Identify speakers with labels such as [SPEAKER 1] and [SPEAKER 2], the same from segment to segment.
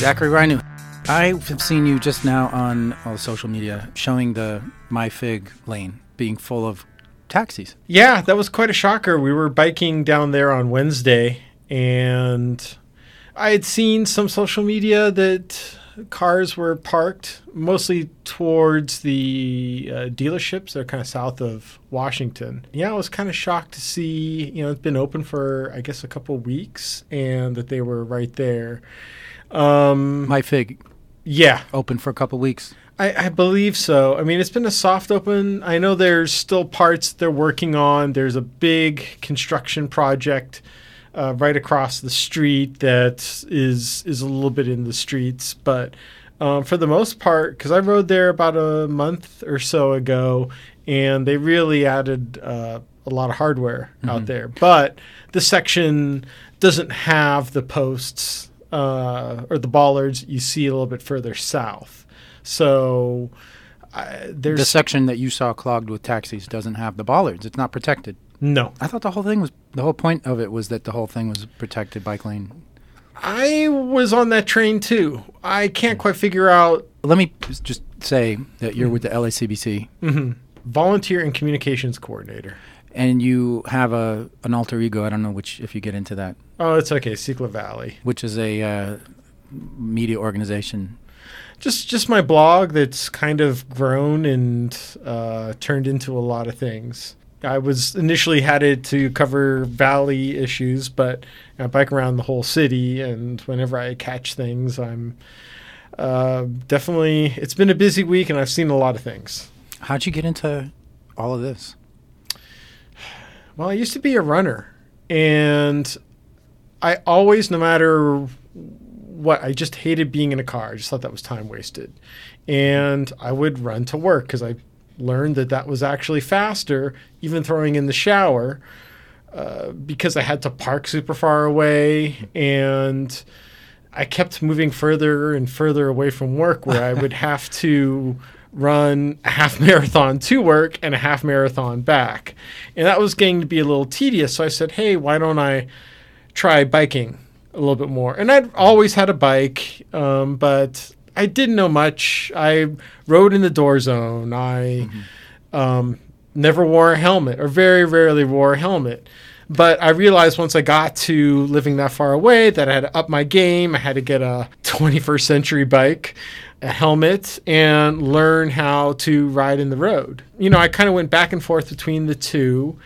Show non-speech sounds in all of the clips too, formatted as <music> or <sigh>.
[SPEAKER 1] Zachary Rynew, I have seen you just now on all the social media showing the MyFig lane being full of taxis.
[SPEAKER 2] Yeah, that was quite a shocker. We were biking down there on Wednesday, and I had seen some social media that cars were parked mostly towards the uh, dealerships. They're kind of south of Washington. Yeah, I was kind of shocked to see, you know, it's been open for, I guess, a couple weeks and that they were right there. Um,
[SPEAKER 1] My fig.
[SPEAKER 2] yeah,
[SPEAKER 1] open for a couple weeks.
[SPEAKER 2] I, I believe so. I mean, it's been a soft open. I know there's still parts they're working on. There's a big construction project uh, right across the street that is is a little bit in the streets, but um, for the most part, because I rode there about a month or so ago, and they really added uh, a lot of hardware out there. But the section doesn't have the posts uh, or the bollards you see a little bit further south. So I there's
[SPEAKER 1] The section that you saw clogged with taxis doesn't have the bollards. It's not protected.
[SPEAKER 2] No.
[SPEAKER 1] I thought the whole thing was the whole point of it was that the whole thing was protected bike lane.
[SPEAKER 2] I was on that train too. I can't quite figure out
[SPEAKER 1] Let me just say that you're with the LACBC
[SPEAKER 2] volunteer and communications coordinator.
[SPEAKER 1] and you have a an alter ego. I don't know which if you get into that,
[SPEAKER 2] Oh, it's okay. Cicla Valley.
[SPEAKER 1] which is a uh, media organization.
[SPEAKER 2] Just just my blog that's kind of grown and uh, turned into a lot of things. I was initially headed to cover valley issues, but I bike around the whole city, and whenever I catch things, I'm uh, definitely. It's been a busy week, and I've seen a lot of things.
[SPEAKER 1] How'd you get into all of this?
[SPEAKER 2] Well, I used to be a runner, and I always, no matter what, I just hated being in a car. I just thought that was time wasted. And I would run to work because I learned that that was actually faster, even throwing in the shower, uh, because I had to park super far away. And I kept moving further and further away from work where I would <laughs> have to run a half marathon to work and a half marathon back. And that was getting to be a little tedious. So I said, hey, why don't I try biking a little bit more? And I'd always had a bike, um, but I didn't know much. I rode in the door zone. I um, never wore a helmet or very rarely wore a helmet. But I realized once I got to living that far away that I had to up my game. I had to get a 21st century bike, a helmet, and learn how to ride in the road. You know, I kind of went back and forth between the two.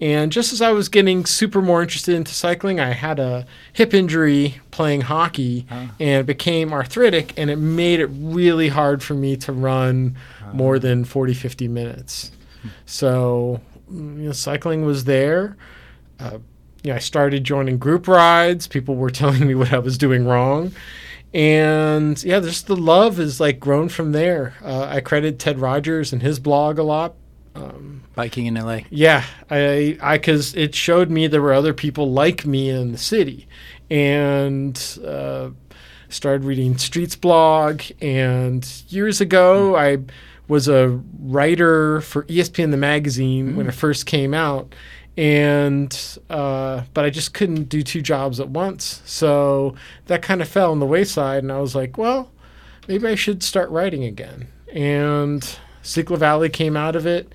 [SPEAKER 2] And just as I was getting super more interested into cycling, I had a hip injury playing hockey and it became arthritic, and it made it really hard for me to run more than 40, 50 minutes. So, you know, cycling was there. Uh, you know, I started joining group rides. People were <laughs> telling me what I was doing wrong. And yeah, just the love has like grown from there. Uh, I credit Ted Rogers and his blog a lot.
[SPEAKER 1] Biking in LA.
[SPEAKER 2] Yeah, I, I, because it showed me there were other people like me in the city, and uh, started reading Streets blog. And years ago, I was a writer for ESPN the magazine when it first came out, and uh, but I just couldn't do two jobs at once, so that kind of fell on the wayside. And I was like, well, maybe I should start writing again. And Cicla Valley came out of it,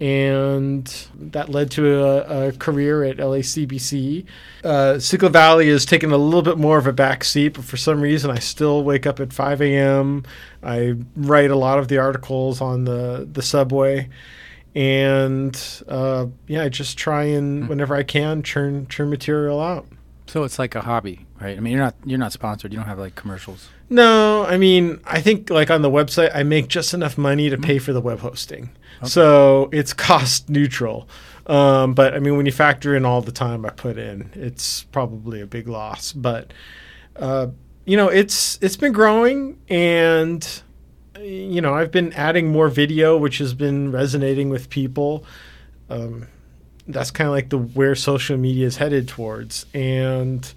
[SPEAKER 2] and that led to a, a career at LACBC. Uh, Cicla Valley has taken a little bit more of a back seat, but for some reason, I still wake up at 5 a.m. I write a lot of the articles on the, the subway. And uh, yeah, I just try and whenever I can churn churn material out.
[SPEAKER 1] So it's like a hobby, right? I mean, you're not you're not sponsored. You don't have like commercials.
[SPEAKER 2] No, I mean, I think like on the website, I make just enough money to pay for the web hosting, so it's <laughs> cost neutral. Um, but I mean, when you factor in all the time I put in, it's probably a big loss. But uh, you know, it's it's been growing, and you know, I've been adding more video, which has been resonating with people. Um, that's kind of like the where social media is headed towards, and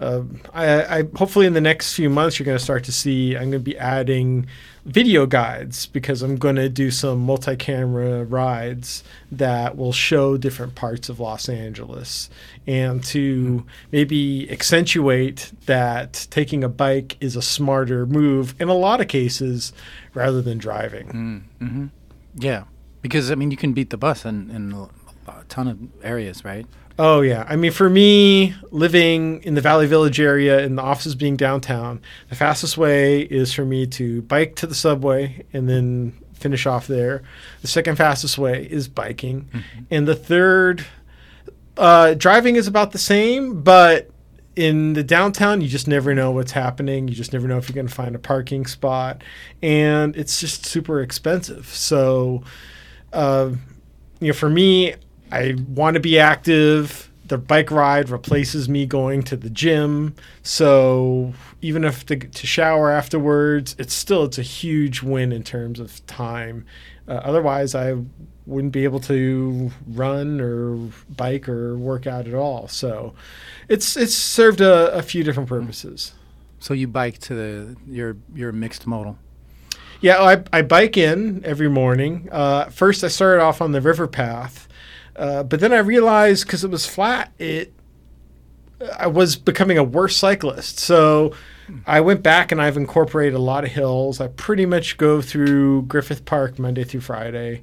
[SPEAKER 2] uh, I, I hopefully in the next few months you're going to start to see I'm going to be adding video guides because I'm going to do some multi-camera rides that will show different parts of Los Angeles and to maybe accentuate that taking a bike is a smarter move in a lot of cases rather than driving.
[SPEAKER 1] Mm-hmm. Yeah, because I mean, you can beat the bus in, in a ton of areas, right?
[SPEAKER 2] Oh yeah, I mean for me, living in the Valley Village area and the offices being downtown, the fastest way is for me to bike to the subway and then finish off there. The second fastest way is biking, and the third, uh, driving is about the same, but in the downtown, you just never know what's happening. You just never know if you're going to find a parking spot, and it's just super expensive. So, uh, you know, for me, I want to be active. The bike ride replaces me going to the gym. So even if to, to shower afterwards, it's still it's a huge win in terms of time. Uh, otherwise, I wouldn't be able to run or bike or work out at all. So it's it's served a, a few different purposes.
[SPEAKER 1] So you bike to the your your mixed modal.
[SPEAKER 2] Yeah, I, I bike in every morning. Uh, first, I started off on the river path, uh, but then I realized because it was flat, it I was becoming a worse cyclist. So I went back and I've incorporated a lot of hills. I pretty much go through Griffith Park Monday through Friday.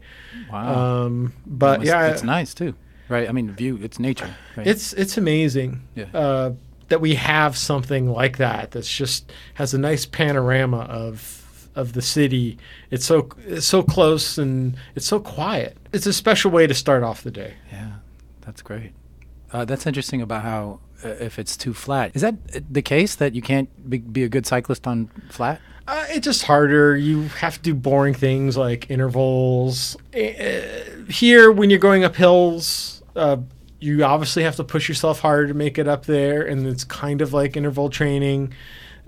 [SPEAKER 1] Wow,
[SPEAKER 2] Um, but
[SPEAKER 1] Must-
[SPEAKER 2] yeah,
[SPEAKER 1] it's nice too, right? I mean, view it's nature. Right?
[SPEAKER 2] It's it's amazing
[SPEAKER 1] Yeah.
[SPEAKER 2] uh, that we have something like that that's just has a nice panorama of of the city. It's so it's so close and it's so quiet. It's a special way to start off the day.
[SPEAKER 1] Yeah, that's great. Uh, that's interesting about how uh, if it's too flat, is that uh, the case that you can't be, be a good cyclist on flat?
[SPEAKER 2] Uh, it's just harder. You have to do boring things like intervals. Uh, here, when you're going up hills, uh, you obviously have to push yourself harder to make it up there, and it's kind of like interval training.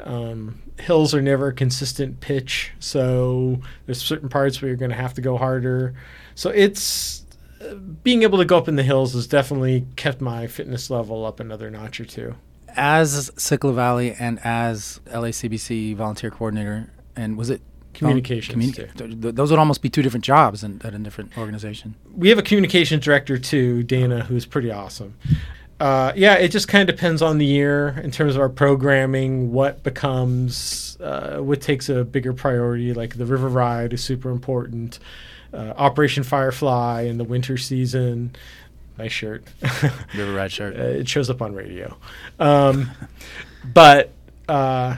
[SPEAKER 2] Um, hills are never a consistent pitch, so there's certain parts where you're going to have to go harder. So it's uh, being able to go up in the hills has definitely kept my fitness level up another notch or two.
[SPEAKER 1] As Cicla Valley and as LACBC volunteer coordinator, and was it
[SPEAKER 2] Communications,
[SPEAKER 1] th- th- those would almost be two different jobs in, at a different organization.
[SPEAKER 2] we have a communications director too, Dana, who's pretty awesome. Uh, yeah, it just kind of depends on the year in terms of our programming. What becomes, uh, what takes a bigger priority. Like the River Ride is super important. Uh, Operation Firefly in the winter season. Nice shirt. <laughs>
[SPEAKER 1] River Ride shirt.
[SPEAKER 2] Uh, it shows up on radio. Um, <laughs> but uh,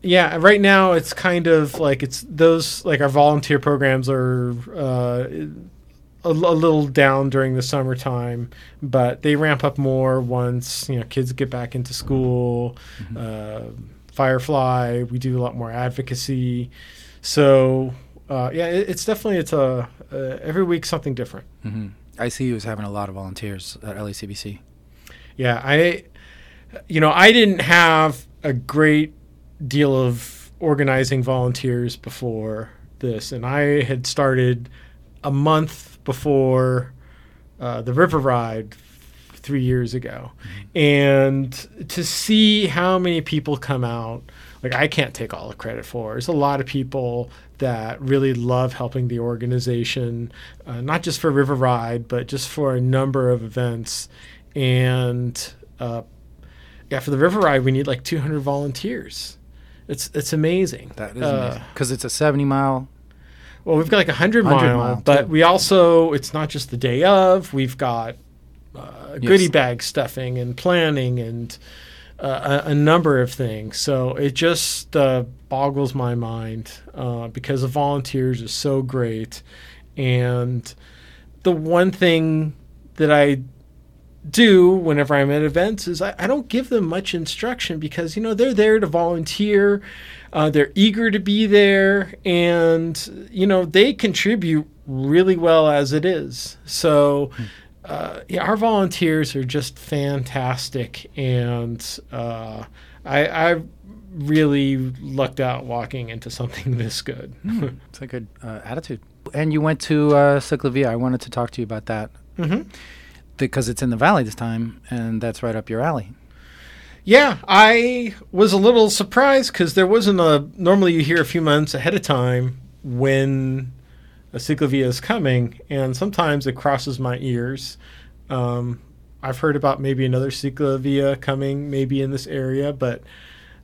[SPEAKER 2] yeah, right now it's kind of like it's those like our volunteer programs are uh, a, a little down during the summertime, but they ramp up more once you know kids get back into school. Uh, Firefly, we do a lot more advocacy. So uh, yeah, it, it's definitely it's a uh, every week something different.
[SPEAKER 1] hmm you is having a lot of volunteers at LACBC.
[SPEAKER 2] Yeah, I, you know, I didn't have a great deal of organizing volunteers before this, and I had started a month before uh, the River Ride three years ago, and to see how many people come out. Like I can't take all the credit for. There's a lot of people that really love helping the organization, uh, not just for River Ride, but just for a number of events. And uh, yeah, for the River Ride, we need like 200 volunteers. It's it's amazing.
[SPEAKER 1] That is
[SPEAKER 2] Uh,
[SPEAKER 1] amazing because it's a seventy mile.
[SPEAKER 2] Well, we've got like a hundred
[SPEAKER 1] 100
[SPEAKER 2] mile,
[SPEAKER 1] mile,
[SPEAKER 2] but
[SPEAKER 1] too.
[SPEAKER 2] we also it's not just the day of. We've got uh, goodie bag stuffing and planning and uh, a, a number of things. So it just uh, boggles my mind uh, because the volunteers are so great, and the one thing that I do whenever I'm at events is I, I don't give them much instruction because you know they're there to volunteer, uh, they're eager to be there, and you know they contribute really well as it is. So. Uh, yeah, our volunteers are just fantastic, and uh, I, I really lucked out walking into something <laughs> this good.
[SPEAKER 1] It's a good uh, attitude. And you went to uh, Ciclavia. I wanted to talk to you about that
[SPEAKER 2] hmm
[SPEAKER 1] because it's in the valley this time, and that's right up your alley.
[SPEAKER 2] Yeah, I was a little surprised because there wasn't a. Normally, you hear a few months ahead of time when a ciclovia is coming, and sometimes it crosses my ears. Um, I've heard about maybe another ciclovia coming, maybe in this area, but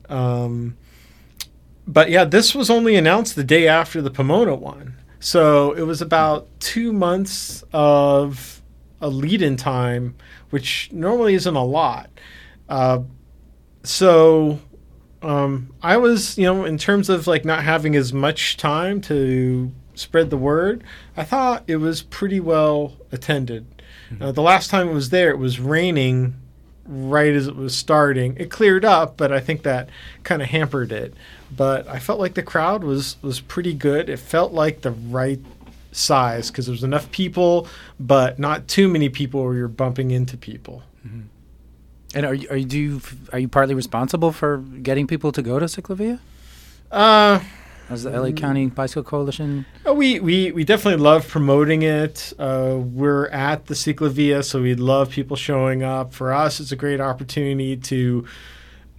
[SPEAKER 2] um, but yeah, this was only announced the day after the Pomona one, so it was about two months of a lead-in time, which normally isn't a lot. Uh, so um, I was, you know, in terms of like not having as much time to spread the word, I thought it was pretty well attended. Uh, the last time it was there, it was raining right as it was starting. It cleared up, but I think that kind of hampered it. But I felt like the crowd was was pretty good. It felt like the right size because there was enough people, but not too many people where you're bumping into people.
[SPEAKER 1] And are you, are you do you, are you partly responsible for getting people to go to Ciclovia?
[SPEAKER 2] Uh,
[SPEAKER 1] As the LA County Bicycle Coalition?
[SPEAKER 2] Uh, We, we, we definitely love promoting it. Uh, we're at the Ciclavia, so we love people showing up. For us, it's a great opportunity to,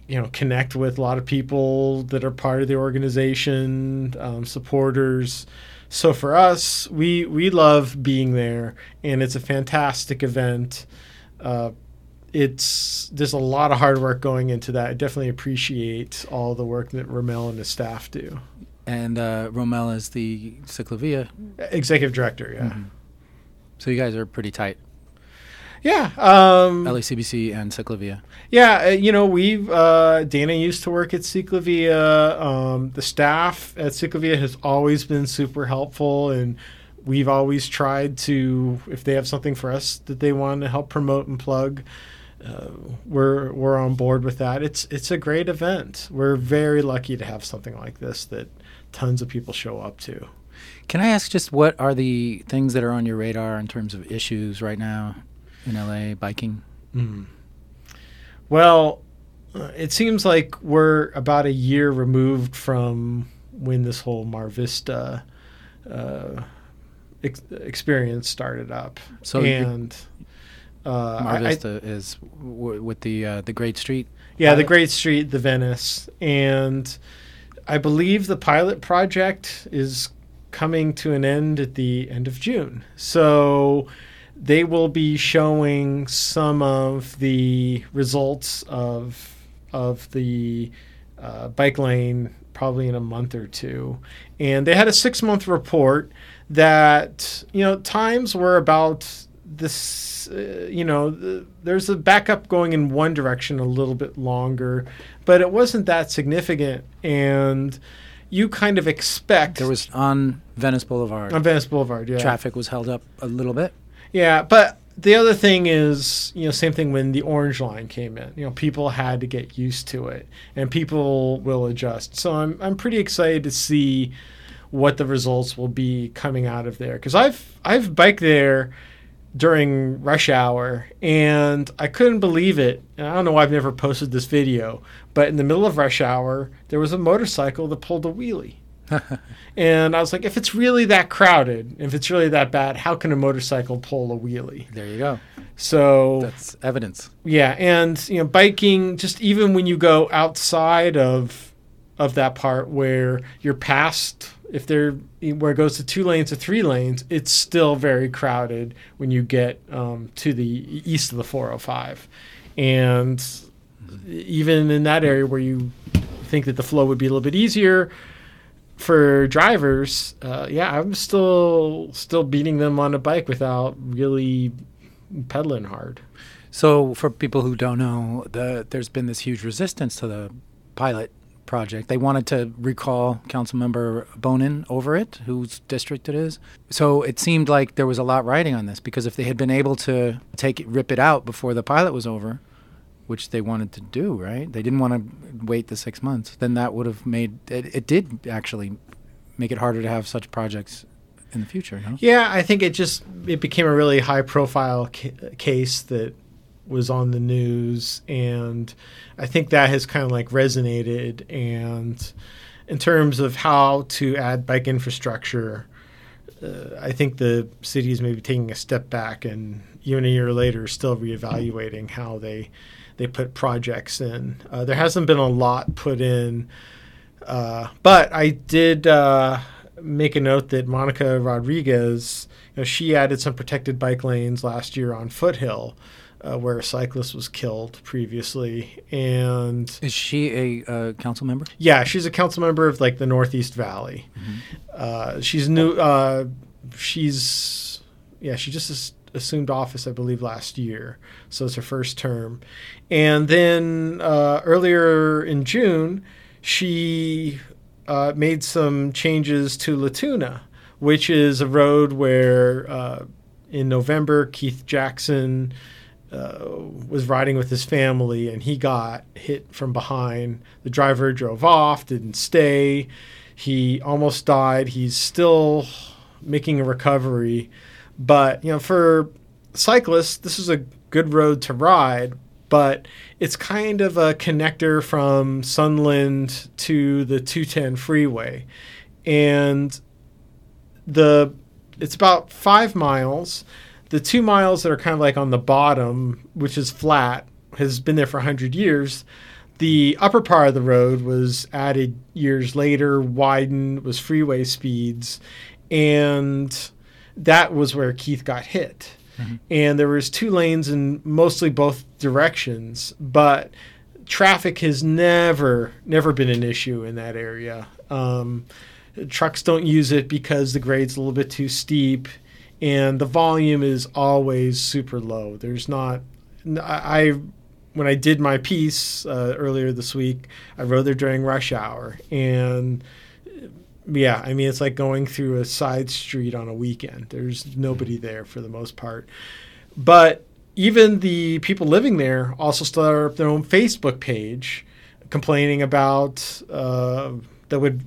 [SPEAKER 2] you know, connect with a lot of people that are part of the organization, um, supporters. So for us, we we love being there, and it's a fantastic event. Uh, it's there's a lot of hard work going into that. I definitely appreciate all the work that Romel and his staff do.
[SPEAKER 1] And uh, Romel is the Ciclovia.
[SPEAKER 2] Executive director, yeah.
[SPEAKER 1] Mhm. So you guys are pretty tight,
[SPEAKER 2] Yeah. Um,
[SPEAKER 1] LACBC and Ciclovia.
[SPEAKER 2] yeah. uh, You know, we've, uh, Dana used to work at Ciclavia. Um, the staff at Ciclavia has always been super helpful. And we've always tried to, if they have something for us that they want to help promote and plug, uh, we're, we're on board with that. It's, it's a great event. We're very lucky to have something like this that tons of people show up to.
[SPEAKER 1] Can I ask just what are the things that are on your radar in terms of issues right now in LA biking?
[SPEAKER 2] Mm. Well, uh, it seems like we're about a year removed from when this whole Mar Vista uh, ex- experience started up.
[SPEAKER 1] So you-
[SPEAKER 2] and uh,
[SPEAKER 1] Mar
[SPEAKER 2] I- I-
[SPEAKER 1] Vista is w- with the uh, the Great Street.
[SPEAKER 2] yeah, the? Great Street, the Venice, and I believe the pilot project is coming to an end at the end of June. So they will be showing some of the results of of the uh, bike lane probably in a month or two. And they had a six month report that you know times were about this uh, you know th- there's a backup going in one direction a little bit longer but it wasn't that significant and you kind of expect
[SPEAKER 1] There was on Venice Boulevard.
[SPEAKER 2] on Venice Boulevard yeah
[SPEAKER 1] Traffic was held up a little bit.
[SPEAKER 2] yeah, but the other thing is, you know, same thing when the orange line came in. You know, people had to get used to it, and people will adjust. So I'm I'm pretty excited to see what the results will be coming out of there because I've I've biked there during rush hour and I couldn't believe it. And I don't know why I've never posted this video, but in the middle of rush hour, there was a motorcycle that pulled a wheelie. <laughs> And I was like, if it's really that crowded, if it's really that bad, how can a motorcycle pull a wheelie?
[SPEAKER 1] There you go.
[SPEAKER 2] So
[SPEAKER 1] That's evidence.
[SPEAKER 2] yeah, and you know, biking just even when you go outside of of that part where you're past if there where it goes to two lanes to three lanes, it's still very crowded when you get um, to the east of the 405, and even in that area where you think that the flow would be a little bit easier for drivers, uh, yeah, I'm still still beating them on a bike without really pedaling hard.
[SPEAKER 1] So, for people who don't know, the, there's been this huge resistance to the pilot project. They wanted to recall Councilmember Bonin over it, whose district it is. So it seemed like there was a lot riding on this because if they had been able to take it, rip it out before the pilot was over, which they wanted to do, right? They didn't want to wait the six months. Then that would have made it, it did actually make it harder to have such projects in the future. No?
[SPEAKER 2] Yeah, I think it just it became a really high profile ca- case that was on the news, and I think that has kind of like resonated. And in terms of how to add bike infrastructure, uh, I think the city is maybe taking a step back, and even a year later, still reevaluating how they they put projects in. Uh, there hasn't been a lot put in, uh, but I did uh, make a note that Monica Rodriguez, you know, she added some protected bike lanes last year on Foothill. Uh, where a cyclist was killed previously, and
[SPEAKER 1] Is she a uh, council member?
[SPEAKER 2] yeah, she's a council member of like the Northeast Valley. Uh, she's new. Uh, she's yeah, she just as- assumed office, I believe, last year, so it's her first term. And then uh, earlier in June, she uh, made some changes to La Tuna, which is a road where uh, in November Keith Jackson uh, was riding with his family and he got hit from behind. The driver drove off, didn't stay. He almost died. He's still making a recovery. But, you know, for cyclists, this is a good road to ride, but it's kind of a connector from Sunland to the 210 freeway. And the it's about five miles. The two miles that are kind of like on the bottom, which is flat, has been there for 100 years. The upper part of the road was added years later, widened, was freeway speeds, and that was where Keith got hit. And there was two lanes in mostly both directions, but traffic has never never been an issue in that area. Um, trucks don't use it because the grade's a little bit too steep and the volume is always super low. There's not i, when i did my piece uh, earlier this week i rode there during rush hour. And yeah i mean it's like going through a side street on a weekend. There's nobody there for the most part. But even the people living there also started up their own facebook page complaining about uh, that would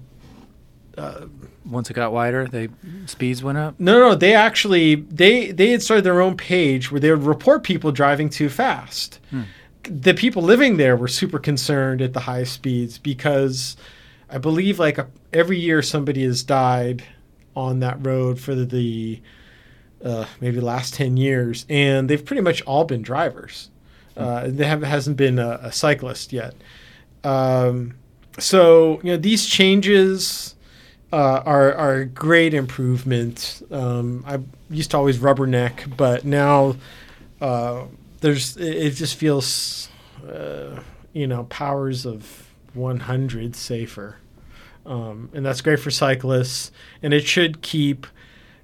[SPEAKER 1] Once it got wider, they speeds went up.
[SPEAKER 2] No, no, they actually they they had started their own page where they would report people driving too fast. The people living there were super concerned at the high speeds because I believe like a, every year somebody has died on that road for the, the uh, maybe the last ten years, and they've pretty much all been drivers. Uh, there have, hasn't been a, a cyclist yet. Um, so you know these changes uh, are are great improvement. Um, I used to always rubberneck, but now uh, there's it it just feels uh, you know powers of 100 safer, um, and that's great for cyclists. And it should keep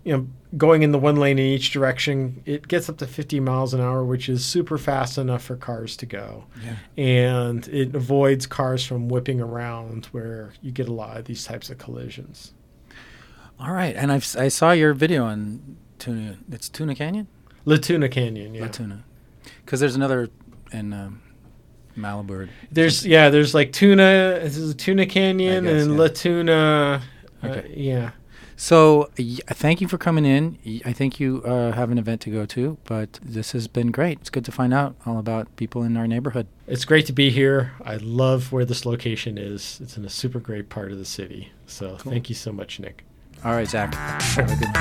[SPEAKER 2] you know going in the one lane in each direction. It gets up to 50 miles an hour, which is super fast enough for cars to go
[SPEAKER 1] Yeah.
[SPEAKER 2] and it avoids cars from whipping around where you get a lot of these types of collisions.
[SPEAKER 1] All right, and I've, I saw your video on Tuna. It's Tuna Canyon.
[SPEAKER 2] La Tuna Canyon, yeah.
[SPEAKER 1] La Tuna, because there's another in um, Malibu.
[SPEAKER 2] There's yeah, there's like tuna. This is Tuna Canyon
[SPEAKER 1] guess,
[SPEAKER 2] and
[SPEAKER 1] yeah.
[SPEAKER 2] La Tuna. Uh,
[SPEAKER 1] Okay.
[SPEAKER 2] yeah,
[SPEAKER 1] So y- thank you for coming in. Y- I think you uh, have an event to go to, but this has been great. It's good to find out all about people in our neighborhood.
[SPEAKER 2] it's great to be here. I love where this location is. It's in a super great part of the city. So thank you so much, Nick.
[SPEAKER 1] All right, Zach. Have a good.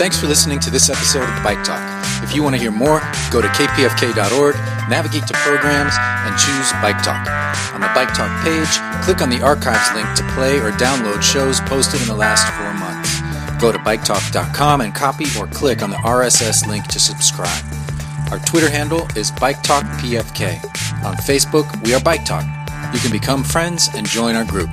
[SPEAKER 3] Thanks for listening to this episode of Bike Talk. If you want to hear more, go to kpfk.org, navigate to programs, and choose Bike Talk. On the Bike Talk page, click on the archives link to play or download shows posted in the last four months. Go to biketalk.com and copy or click on the RSS link to subscribe. Our Twitter handle is Bike Talk PFK. On Facebook, we are Bike Talk. You can become friends and join our group.